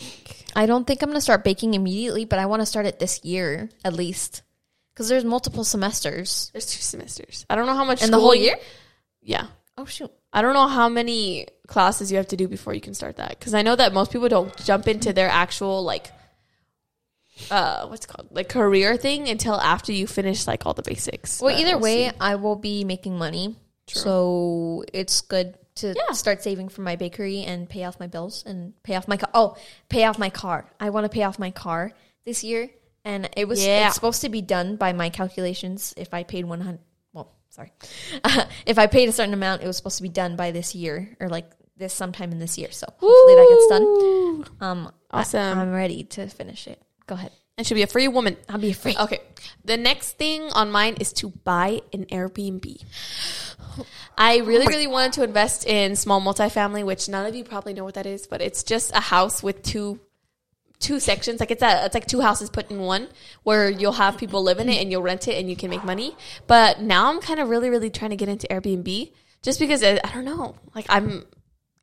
I don't think I'm gonna start baking immediately, but I want to start it this year at least because there's multiple semesters There's two semesters. I don't know how much in the whole year. Yeah, Oh shoot! I don't know how many classes you have to do before you can start that because I know that most people don't jump into their actual like uh what's it called like career thing until after you finish like all the basics. Well, But either we'll way, see. I will be making money, True. so it's good to Yeah. start saving for my bakery and pay off my bills and pay off my car. Oh, pay off my car. I want to pay off my car this year, and it was Yeah. it's supposed to be done by my calculations. If I paid one hundred, well, sorry, if I paid a certain amount, it was supposed to be done by this year or like this sometime in this year. So hopefully that gets done. Um, I- Awesome. I'm ready to finish it. Go ahead. And she'll be a free woman. I'll be free. Okay. The next thing on mine is to buy an Airbnb. I really, really wanted to invest in small multifamily, which none of you probably know what that is, but it's just a house with two two sections. Like it's a it's like two houses put in one where you'll have people live in it and you'll rent it and you can make money. But now I'm kind of really, really trying to get into Airbnb just because I, I don't know. Like I'm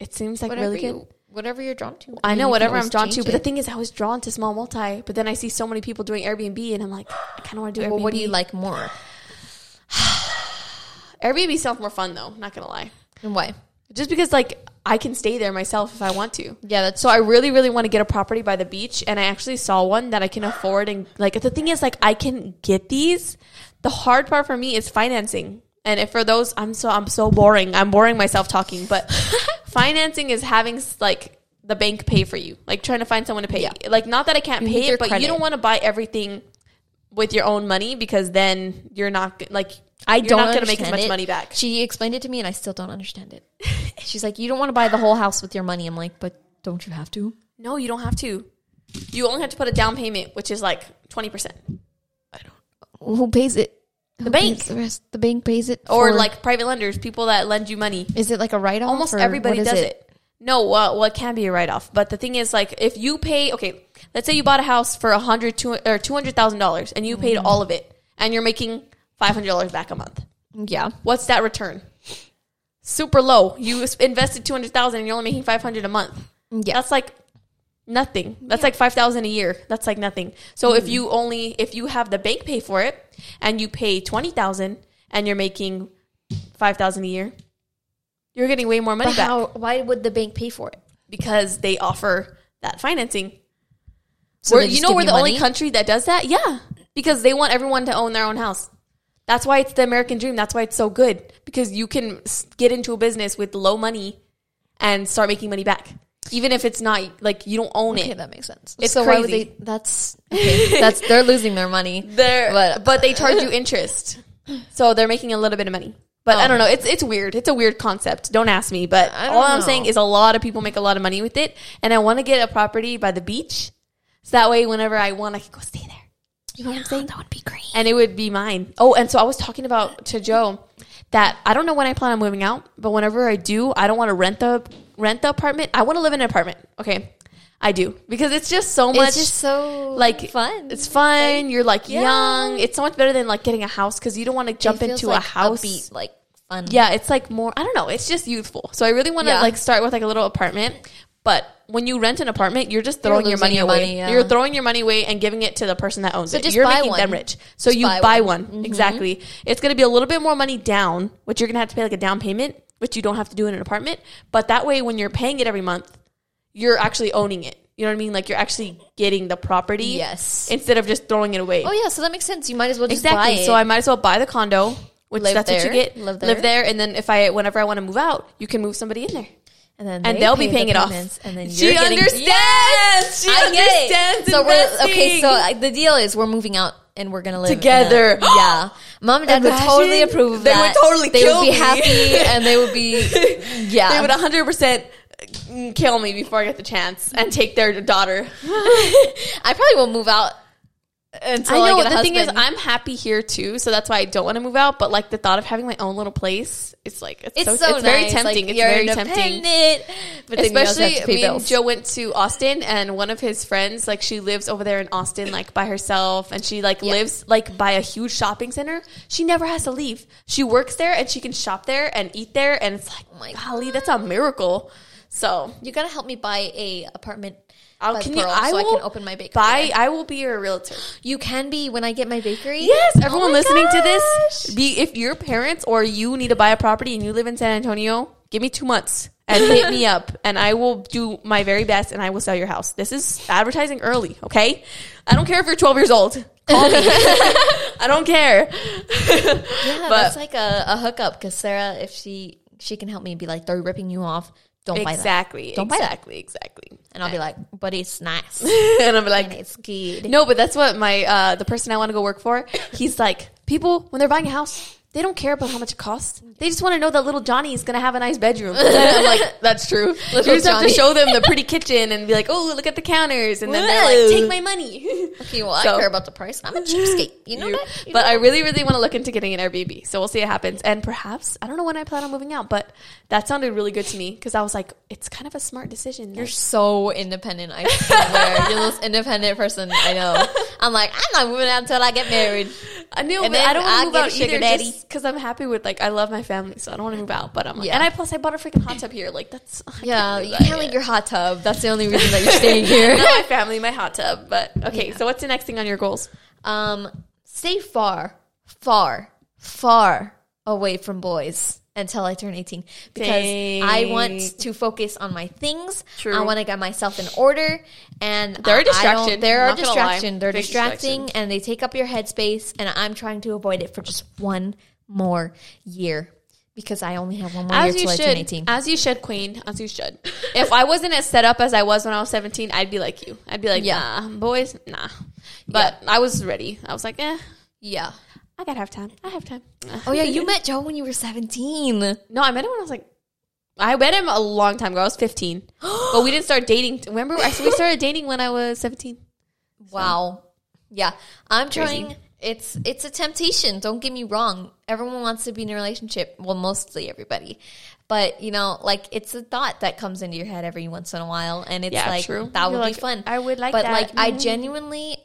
it seems like Whatever really good. you, whatever you're drawn to. I mean, know whatever I'm drawn to, but the thing is, I was drawn to small multi. But then I see so many people doing Airbnb, and I'm like, I kind of want to do Airbnb. Well, what do you like more? Airbnb sounds more fun though. Not gonna lie, And why? just because like I can stay there myself if I want to. Yeah, that's So I really, really want to get a property by the beach, and I actually saw one that I can afford. And like the thing is, like I can get these. The hard part for me is financing. And if for those, I'm so I'm so boring. I'm boring myself talking, but financing is having like the bank pay for you, like trying to find someone to pay. Yeah. Like not that I can't You pay it, but you don't want to buy everything with your own money because then you're not like I you're don't not going to make as much it. money back. She explained it to me, and I still don't understand it. She's like, "You don't want to buy the whole house with your money." I'm like, "But don't you have to?" No, you don't have to. You only have to put a down payment, which is like twenty percent. I don't Who pays it? The bank. the rest. The bank pays it, or for- like private lenders, people that lend you money. Is it like a write off? Almost everybody does it? No, well, well, it can be a write off, but the thing is, like, if you pay, okay, let's say you bought a house for a hundred two or two hundred thousand dollars, and you paid mm. all of it, and you're making five hundred dollars back a month. Yeah, What's that return? Super low. You invested two hundred thousand, and you're only making five hundred a month. yeah. That's like nothing. That's like five thousand a year. That's like nothing. So Mm. if you only if you have the bank pay for it and you pay twenty thousand and you're making five thousand a year, you're getting way more money But back how? Why would the bank pay for it? because they offer that financing. So you know we're the only country that does that. Yeah, because they want everyone to own their own house. That's why it's the American dream. That's why it's so good because you can get into a business with low money and start making money back, even if it's not like you don't own Okay, it. that makes sense. It's so why would crazy. they? That's okay. that's they're losing their money. They're, But- but, they charge you interest, so they're making a little bit of money. But I Oh. don't know. It's it's weird. It's a weird concept. Don't ask me. But I all I'm saying is a lot of people make a lot of money with it, and I want to get a property by the beach, so that way whenever I want, I can go stay there. You know what I'm saying? That would be great. And it would be mine. Oh, and so I was talking about to Joe that I don't know when I plan on moving out, but whenever I do, I don't want to rent the rent the apartment. I want to live in an apartment. Okay, I do because it's just so much. It's just so like fun. It's fun. You're like Yeah. young. It's so much better than like getting a house because you don't want to jump into like a house. upbeat, like fun. Yeah, it's like more. I don't know. It's just youthful. So I really want to Yeah. like start with like a little apartment. But when you rent an apartment, you're just You're throwing your money your away. money, yeah. You're throwing your money away and giving it to the person that owns So it. you're making them rich. So Just you buy buy, one. one. Mm-hmm. Exactly. It's going to be a little bit more money down, which you're going to have to pay like a down payment, which you don't have to do in an apartment. But that way, when you're paying it every month, you're actually owning it. You know what I mean? Like you're actually getting the property Yes. instead of just throwing it away. Oh yeah, so that makes sense. You might as well just buy Exactly. it. So I might as well buy the condo, which Live that's what you get. live there. Live there. there. and then if I, whenever I want to move out, you can move somebody in there, and then and they they'll be paying the it off. And then she you're getting understands. she I understands. So we're okay. So uh, the deal is we're moving out and we're gonna live in a- Together. yeah, mom and dad would totally approve of that. They that. would totally They kill would be me. happy and they would be yeah. they would 100 percent kill me before I get the chance and take their daughter. I probably will move out until I, I know. a the thing is. I'm happy here too, so that's why I don't want to move out. But like the thought of having my own little place, it's like it's, it's so, so it's very tempting. Like, it's very tempting. But then you also Especially have to pay me and. Joe went to Austin, and one of his friends, like she lives over there in Austin, like by herself, and she like Yeah. lives like by a huge shopping center. She never has to leave. She works there, and she can shop there and eat there, and it's like, Oh my golly, that's a miracle. So You gotta help me buy a apartment. I'll, can you? I so will I can open my bakery. buy. I will be your realtor. You can be when I get my bakery. Yes, Oh everyone my listening to this, be if your parents or you need to buy a property and you live in San Antonio, give me two months and hit me up, and I will do my very best, and I will sell your house. This is advertising early, okay? I don't care if you're 12 years old. Call me. I don't care. Yeah, But- that's like a, a hookup because Sarah, if she she can help me be like, they're ripping you off. Don't buy that. exactly, Don't buy that. exactly, exactly. And I'll be like, but it's nice. and I'm like, and it's good. No, but that's what my uh the person I want to go work for. He's like, people when they're buying a house, they don't care about how much it costs. They just want to know that little Johnny is gonna have a nice bedroom. I'm like, that's true. you just have to show them the pretty kitchen and be like, oh, look at the counters, and then they're like, take my money. Okay, well, So- I care about the price. I'm a cheapskate. You know You- that? You but know I really, really want to look into getting an Airbnb. So we'll see what happens. And perhaps I don't know when I plan on moving out, but that sounded really good to me because I was like, it's kind of a smart decision. You're Like, so independent. I swear. You're the most independent person I know. I'm like, I'm not moving out until I get married. I knew, And but then I don't want to move out either daddy. Because I'm happy with like I love my family, so I don't want to move out. But I'm like, Yeah. and I plus I bought a freaking hot tub here. Like that's I Yeah, do you can't leave your hot tub. That's the only reason that you're staying here. Not my family, my hot tub. But okay, Yeah. so what's the next thing on your goals? Um, stay far, far, far away from boys until I turn 18 because I want to focus on my things. True. I want to get myself in order and They're a I- I don't- distraction. They're a Not gonna lie. distraction. They're Big distracting distraction. and they take up your headspace and I'm trying to avoid it for just one more year because I only have one more As year you till should, 18. as you should, Queen. As you should. if I wasn't as set up as I was when I was 17, I'd be like you. I'd be like, Yeah. nah, boys, nah. But I was ready. I was like, eh, yeah. I gotta have time. I have time. Oh yeah, you met Joe when you were 17. No, I met him when I was like, I met him a long time ago. I was 15, but we didn't start dating. Remember, we started dating when I was 17. Wow. Yeah. I'm Crazy. trying it's it's a temptation, don't get me wrong. Everyone wants to be in a relationship. Well, mostly everybody. But, you know, like it's a thought that comes into your head every once in a while and it's Yeah, like true. that You're would like, be fun. I would like but that. like I Mhm. genuinely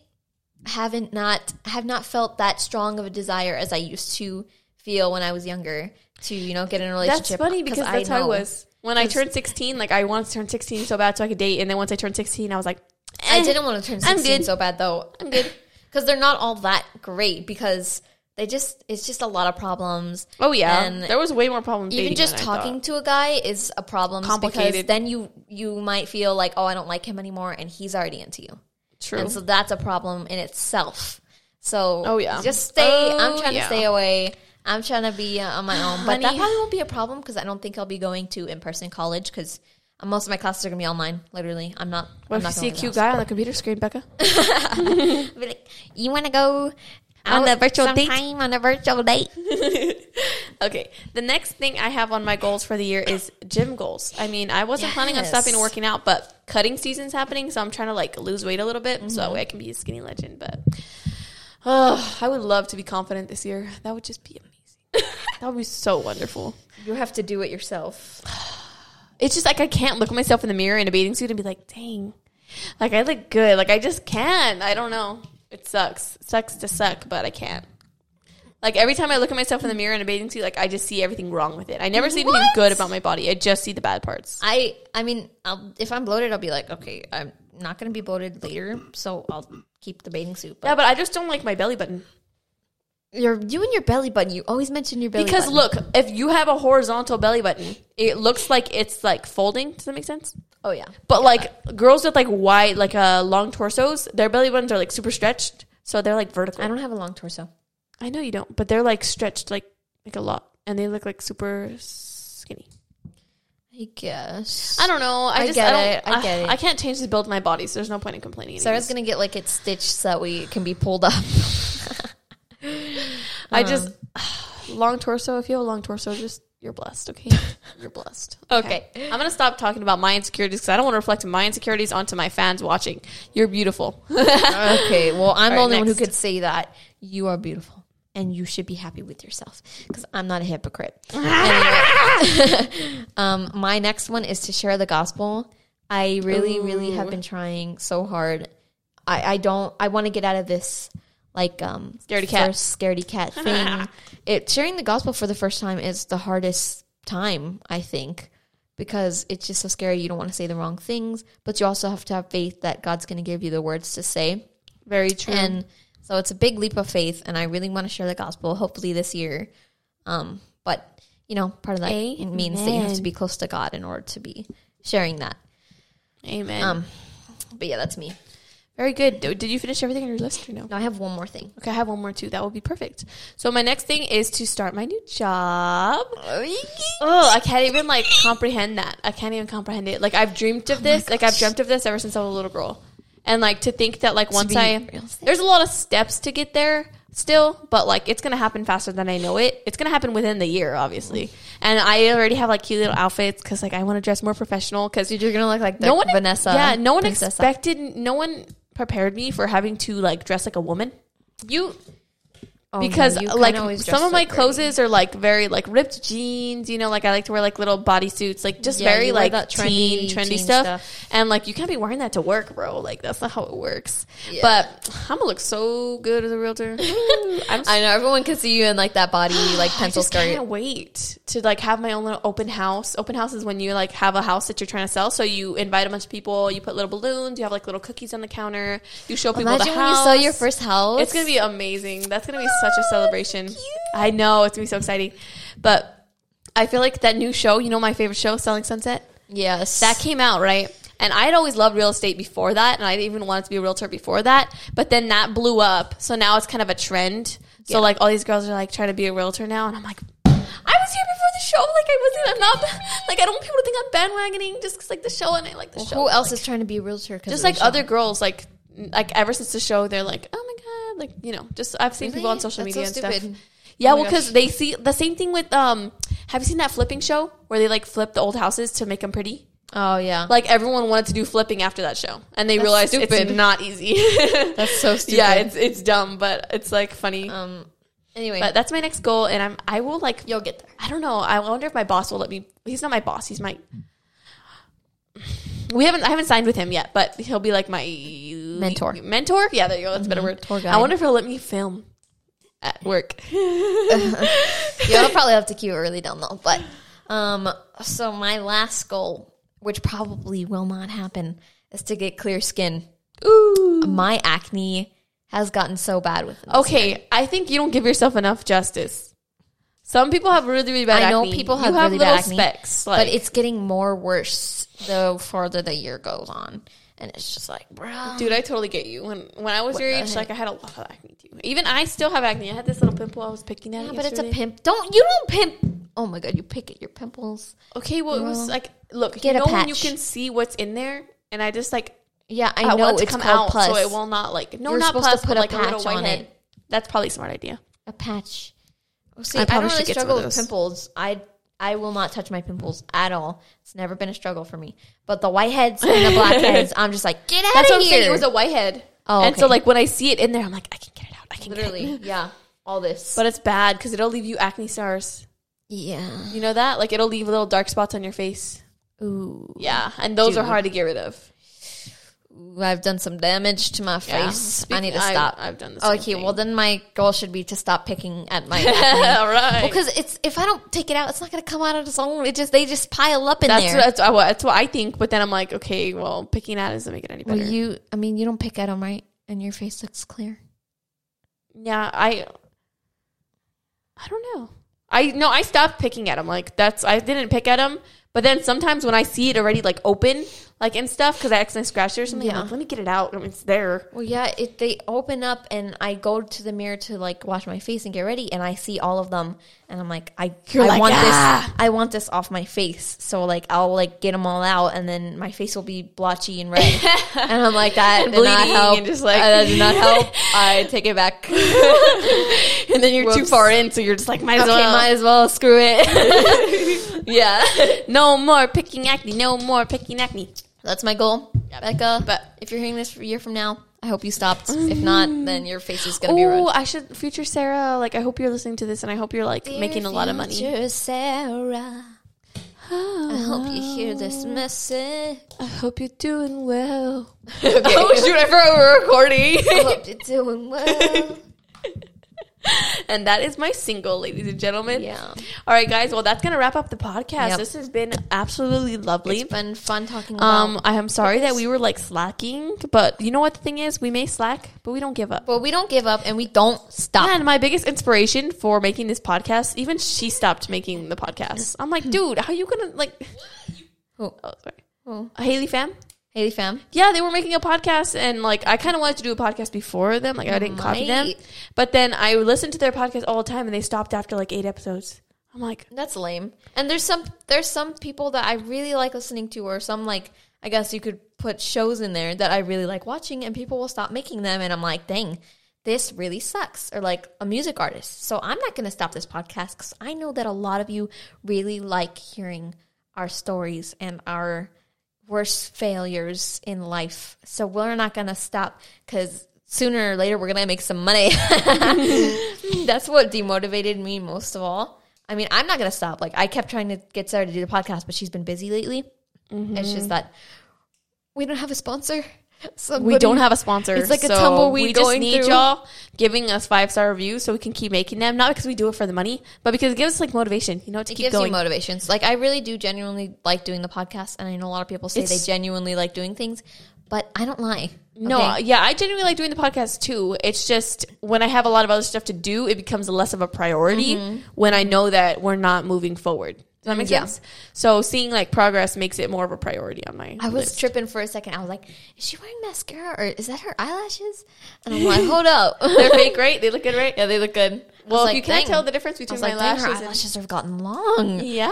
haven't not have not felt that strong of a desire as I used to feel when I was younger to, you know, get in a relationship. That's funny because that's how I was. When I turned 16, like I wanted to turn 16 so bad so I could date. And then once I turned 16, I was like, I eh, didn't want to turn I'm 16 good. so bad though. I'm good. because they're not all that great because they just it's just a lot of problems Oh, yeah. And there was way more problems even just talking to a guy is a problem because then you you might feel like oh i don't like him anymore and he's already into you True. and so that's a problem in itself so Oh, yeah. just stay i'm Oh, trying yeah. to stay away i'm trying to be uh, on my own but that probably won't be a problem because i don't think i'll be going to in-person college because most of my classes are gonna be online literally i'm not what I'm if you see a cute guy on the computer screen, Becca? house. Be like, you want to go On out a virtual date? on a virtual date okay. The next thing I have on my goals for the year is gym goals. I mean, I wasn't planning on stopping working out, but cutting season's happening, so I'm trying to like lose weight a little bit so Mm-hmm. that way I can be a skinny legend. But oh, I would love to be confident this year. That would just be amazing. that would be so wonderful. You have to do it yourself. It's just like I can't look at myself in the mirror in a bathing suit and be like, dang, like I look good. Like I just can't. I don't know. It sucks. It sucks to suck, but I can't. Like every time I look at myself in the mirror in a bathing suit, like I just see everything wrong with it. I never see anything What? good about my body. I just see the bad parts. I I mean, I'll, if I'm bloated, I'll be like, okay, I'm not going to be bloated later, so I'll keep the bathing suit. But Yeah, but I just don't like my belly button. Your you and your belly button, you always mention your belly button. Because button. look, if you have a horizontal belly button, it looks like it's like folding. Does that make sense? oh yeah, But like girls with like wide, like uh, long torsos, their belly buttons are like super stretched, so they're like vertical. I don't have a long torso. I know you don't, but they're like stretched like like a lot, and they look like super skinny. I guess. I don't know. I, I just get I don't, it. I get it. I can't change the build of my body, so there's no point in complaining. Sarah's anyways. gonna get like it stitched so that we can be pulled up. I just long torso. If you have a long torso, just you're blessed. Okay, you're blessed. Okay. I'm gonna stop talking about my insecurities because I don't want to reflect my insecurities onto my fans watching. You're beautiful. okay, well, I'm All the right, only one who could say that you are beautiful and you should be happy with yourself because I'm not a hypocrite. Um, my next one is to share the gospel. I really, really have been trying so hard. I, I don't. I want to get out of this like um Scaredy cat. first scaredy cat thing. it sharing the gospel for the first time is the hardest time I think because it's just so scary. You don't want to say the wrong things, but you also have to have faith that God's going to give you the words to say. Very true. And so it's a big leap of faith, and I really want to share the gospel, hopefully this year. Um, but you know, part of that it means that you have to be close to God in order to be sharing that. Amen. Um, but yeah, that's me. Very good. Did you finish everything on your list or no? Now I have one more thing. Okay, I have one more too. That would be perfect. So my next thing is to start my new job. Oh, I can't even like comprehend that. I can't even comprehend it. Like I've dreamed of oh this. Like I've dreamt of this ever since I was a little girl. And like to think that like once I there's a lot of steps to get there still, but like it's gonna happen faster than I know it. It's gonna happen within the year, obviously. And I already have like cute little outfits because like I want to dress more professional because You're gonna look like the no one Vanessa. Yeah, no one princess. expected. No one prepared me for having to like dress like a woman. You Oh, because kinda like some of my like clothes are like very like ripped jeans, you know, like I like to wear like little bodysuits, like just Yeah, very like that teen, trendy trendy stuff. stuff. And like you can't be wearing that to work, bro. Like that's not how it works. Yeah. But I'm gonna look so good as a realtor. I know everyone can see you in like that body, like I pencil just skirt. can't wait to like have my own little open house. Open house is when you like have a house that you're trying to sell. So you invite a bunch of people, you put little balloons, you have like little cookies on the counter, you show people Imagine the when you sell your first house. It's gonna be amazing. That's gonna be such a celebration. I know it's gonna be so exciting. But I feel like that new show, you know, my favorite show, Selling Sunset, yes. that came out right. And I had always loved real estate before that, and I even wanted to be a realtor before that. But then that blew up, so now it's kind of a trend. So Yeah. like all these girls are like trying to be a realtor now, and I'm like, I was here before the show. Like I wasn't. I'm not. Like I don't want people to think I'm bandwagoning just 'cause, like the show and I like the Well, show. who else Like, is trying to be a realtor? just like show? other girls like like ever since the show they're like oh like you know just i've seen people on social That's media so and stuff yeah Oh well because they see the same thing with um have you seen that flipping show where they like flip the old houses to make them pretty Oh yeah, like everyone wanted to do flipping after that show and they That's realized stupid. it's not easy that's so stupid. yeah it's it's dumb but it's like funny um. Anyway, but that's my next goal and i'm i will like you'll get there. I don't know. I wonder if my boss will let me. He's not my boss. He's my. We haven't. I haven't signed with him yet, but he'll be like my Mentor. Mentor. Yeah, there you go. That's a better word. Tour I wonder if he'll let me film at work. You'll probably have to it really down though. But um, so my last goal, which probably will not happen, is to get clear skin. Ooh. My acne has gotten so bad with this Okay, I think you don't give yourself enough justice. Some people have really, really bad I know acne. people You have have really little bad acne, specks, but it's getting more worse the farther the year goes on, and it's just like, bro, Dude, I totally get you. When when I was your age, heck? like I had a lot of acne too. Even I still have acne. I had this little pimple I was picking at. Yeah, but it's a pimp. Don't you don't pimp? Oh my god, you pick at your pimples. Okay, well, it was like, look, Get you a know when you can see what's in there, and I just like Yeah, I I, know want it it's come out, pus. so it will not like no, You're not supposed to pus, put a like a little patch on whitehead. it. That's probably a smart idea. a patch. See, I I, don't really struggle with pimples. I I will not touch my pimples at all. It's never been a struggle for me. But the whiteheads and the blackheads, I'm just like, get out That's of what I'm here. saying. It was a whitehead. Oh, and so like when I see it in there, I'm like, I can get it out. I can literally, Get it. yeah, all this. But it's bad because it'll leave you acne scars. yeah, You know that? Like it'll leave little dark spots on your face. ooh, Yeah, and those are hard to get rid of. I've done some damage to my Yeah. face. I need to stop. I've, I've done the same okay, thing. well then my goal should be to stop picking at my all right. because it's if I don't take it out, it's not gonna come out on its own. It just they just pile up in that's there. that's what, that's what I think. But then I'm like, okay, well, picking at it doesn't make it any well, better. you, I mean, you don't pick at them, right? And your face looks clear. Yeah, I I don't know. I no, I stopped picking at them. Like that's I didn't pick at them. But then sometimes when I see it already like open, like and stuff, because I accidentally scratched it or something, I'm Yeah. like, let me get it out. I mean, it's there. Well, yeah, it, they open up, and I go to the mirror to like wash my face and get ready, and I see all of them, and I'm like, I, You're I like, want "Ah." this, I want this off my face. So like, I'll like get them all out, and then my face will be blotchy and red, and I'm like, that And did not help. and just like- that did not help. I take it back. and then you're too far in, so you're just like, might as well. might as well screw it. yeah, no more picking acne. No more picking acne. that's my goal, Becca. But If you're hearing this a year from now, I hope you stopped. If not, um, then your face is gonna be red. oh, I should future Sarah. Like, I hope you're listening to this, and I hope you're like making a lot of money. Future Sarah. I hope you hear this ah. message. I hope you're doing well. Okay. Oh shoot! I forgot we were recording. I hope you're doing well. and that is my single, ladies and gentlemen. Yeah. All right, guys. Well, that's gonna wrap up the podcast. Yep. This has been absolutely lovely. It's been fun talking about. Um, I am sorry that we were like slacking, but you know what the thing is? We may slack, but we don't give up. but we don't give up and we don't stop. And my biggest inspiration for making this podcast, even she stopped making the podcast. I'm like, dude, how you gonna like? Who? Oh, sorry, Who? Haley fam. Haley fam. Yeah, they were making a podcast, and like I kind of wanted to do a podcast before them. Like I didn't copy them, Right. but then I listened to their podcast all the time, and they stopped after like eight episodes. I'm like, That's lame. And there's some there's some people that I really like listening to, or some like I guess you could put shows in there that I really like watching, and people will stop making them, and I'm like, dang, this really sucks. Or like a music artist. So I'm not gonna stop this podcast because I know that a lot of you really like hearing our stories and our worst failures in life. So we're not gonna stop because sooner or later we're gonna make some money. That's what demotivated me most of all. I mean, I'm not gonna stop. Like I kept trying to get Sarah to do the podcast, but she's been busy lately. It's just mm-hmm. that we don't have a sponsor. we don't have a sponsor. It's like a so tumbleweed We just need through. y'all giving us five star reviews so we can keep making them. Not because we do it for the money, but because it gives us like motivation. You know, to It keep gives going. you motivations. Like I really do genuinely like doing the podcast, and I know a lot of people say It's- they genuinely like doing things, but I don't lie. No, okay? yeah, I genuinely like doing the podcast too. It's just when I have a lot of other stuff to do, it becomes less of a priority mm-hmm. when I know that we're not moving forward. Does that make. Yeah. sense? So seeing like progress makes it more of a priority on my I was list. tripping for a second. I was like, "Is she wearing mascara or is that her eyelashes?" And I'm like, "Hold up, They're fake, right? They look good, right? yeah, they look good." Well, I was if you can't tell the difference I between was my like, "Dang, lashes, her and- eyelashes have gotten long. yeah.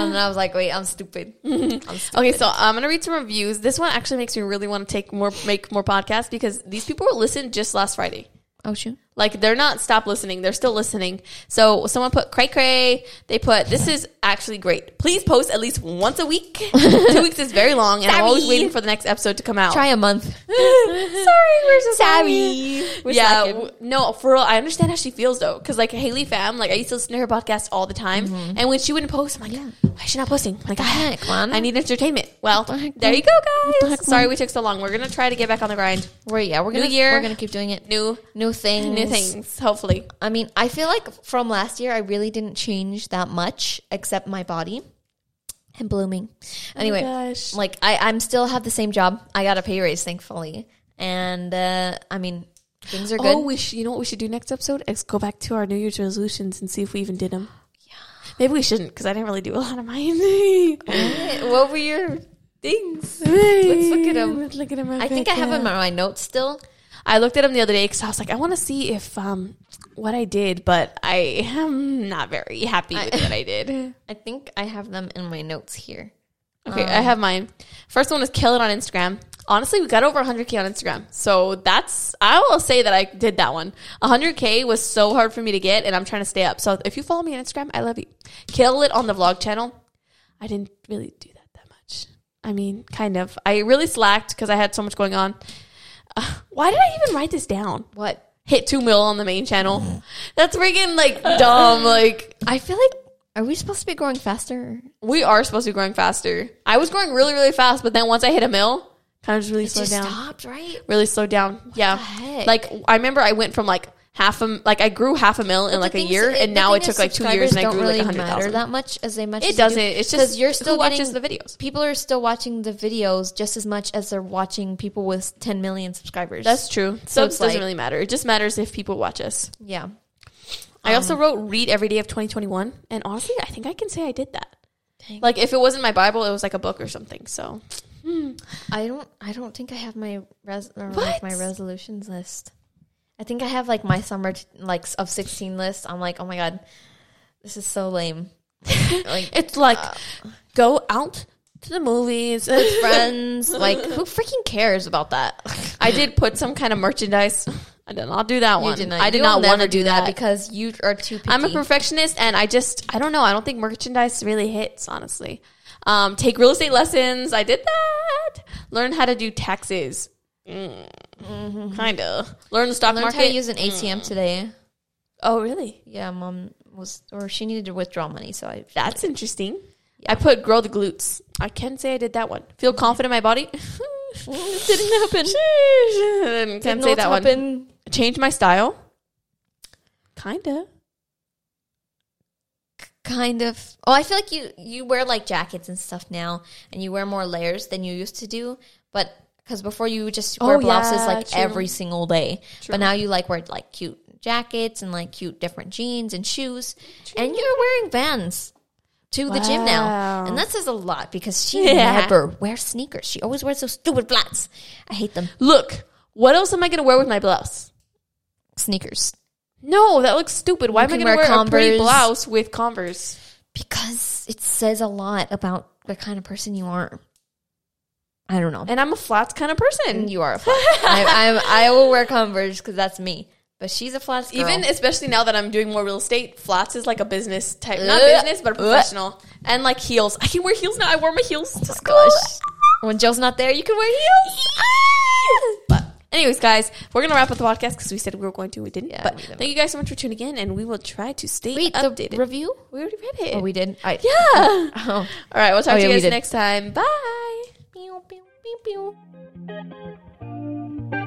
And then I was like, "Wait, I'm stupid." I'm stupid. Okay, so I'm gonna read some reviews. This one actually makes me really want to take more, make more podcasts because these people listened just last Friday. oh shoot. Like they're not stop listening; they're still listening. So someone put cray cray. They put this is actually great. Please post at least once a week. Two weeks is very long, and I'm always waiting for the next episode to come out. Try a month. sorry, we're so Sorry. We're yeah, w- no, for real. I understand how she feels though, because like Haley Fam, like I used to listen to her podcast all the time, and when she wouldn't post, I'm like, yeah. why is she not posting? I'm like, the "Ah, heck, man? I need entertainment. Well, the there you go, guys. heck, Sorry we took so long. We're gonna try to get back on the grind. We're yeah, we're gonna new year. we're gonna keep doing it. New, New thing. new things. Hopefully, I mean, I feel like from last year, I really didn't change that much except my body and blooming. Anyway, gosh. like I, I'm still have the same job. I got a pay raise, thankfully, and uh, I mean, things are good. Oh, we should, you know what we should do next episode? Is go back to our New Year's resolutions and see if we even did them. Yeah. Maybe we shouldn't because I didn't really do a lot of mine. what were your things? Let's look at 'em. Let's look at them. I think I have them on my notes still. I looked at them the other day because I was like, I want to see if um what I did, but I am not very happy with what I did. I think I have them in my notes here. Okay, I have mine. First one is kill it on Instagram. Honestly, we got over 100k on Instagram, so that's I will say that I did that one. 100k was so hard for me to get, and I'm trying to stay up. So if you follow me on Instagram, I love you. Kill it on the vlog channel. I didn't really do that that much. I mean, kind of. I really slacked because I had so much going on. Uh, why did I even write this down? What? Hit two mil on the main channel. That's freaking like dumb. Like I feel like are we supposed to be growing faster? we are supposed to be growing faster. I was growing really, really fast, but then once I hit a mill, kind of just really It slowed just down. stopped, right? Really slowed down. yeah. the heck? Like I remember I went from like half a like I grew half a mil in But like a year, is, and now it took like two years, and I grew don't like a really hundred matter thousand. that much as they much. It they do, doesn't. It's just because you're still who watches the videos. People are still watching the videos just as much as they're watching people with 10 million subscribers. That's true. So, So it doesn't like- really matter. It just matters if people watch us. yeah. I also um, wrote read every day of 2021, and honestly, I think I can say I did that. Dang. Like if it wasn't my Bible, it was like a book or something. So hmm. I don't. I don't think I have my res or like my resolutions list. I think I have like my summer t- like of 16 list. I'm like, oh my god, this is so lame. like it's like go out to the movies. with friends, like who freaking cares about that? I did put some kind of merchandise. I did not do that one. You did not. I did You'll not want to do that. because you are too. Picky. I'm a perfectionist, and I just I don't know. I don't think merchandise really hits. Honestly, um, take real estate lessons. I did that. Learn how to do taxes. Mm, Kind of. Learn the stock learned market. how to use an ATM today. oh, really? Yeah, mom was or she needed to withdraw money, so I That's interesting. I put grow the glutes. I can say I did that one. Feel confident in my body. didn't happen. Sheesh. Can't Didn't say that one. happen. Change my style. Kinda. kind of oh i feel like you you wear like jackets and stuff now and you wear more layers than you used to do but because before you just wear Oh, blouses yeah, like true. every single day True. but now you like wear like cute jackets and like cute different jeans and shoes and you're wearing vans to the gym now and that says a lot because she Yeah. never wears sneakers she always wears those stupid flats i hate them Look, what else am I gonna wear with my blouse? sneakers No, that looks stupid. Why am I gonna wear wear, a pretty blouse with Converse? because it says a lot about the kind of person you are i don't know And I'm a flats kind of person. You are a flat. I, I'm, I will wear Converse because that's me. But she's a flats girl. Even especially now that I'm doing more real estate, flats is like a business type, not Ugh. business, but a professional. And like heels, I can wear heels now. I wear my heels to oh school. gosh, when Joe's not there, you can wear heels. But anyways, guys, we're gonna wrap up the podcast because we said we were going to, we didn't. Yeah, but we didn't. thank you guys so much for tuning in, and we will try to stay Wait, updated. the review? we already read it. Oh, we did. I, yeah. Oh. All right, we'll talk Oh, to yeah, you we guys did. next time. Bye. Pew, pew, piu. piu.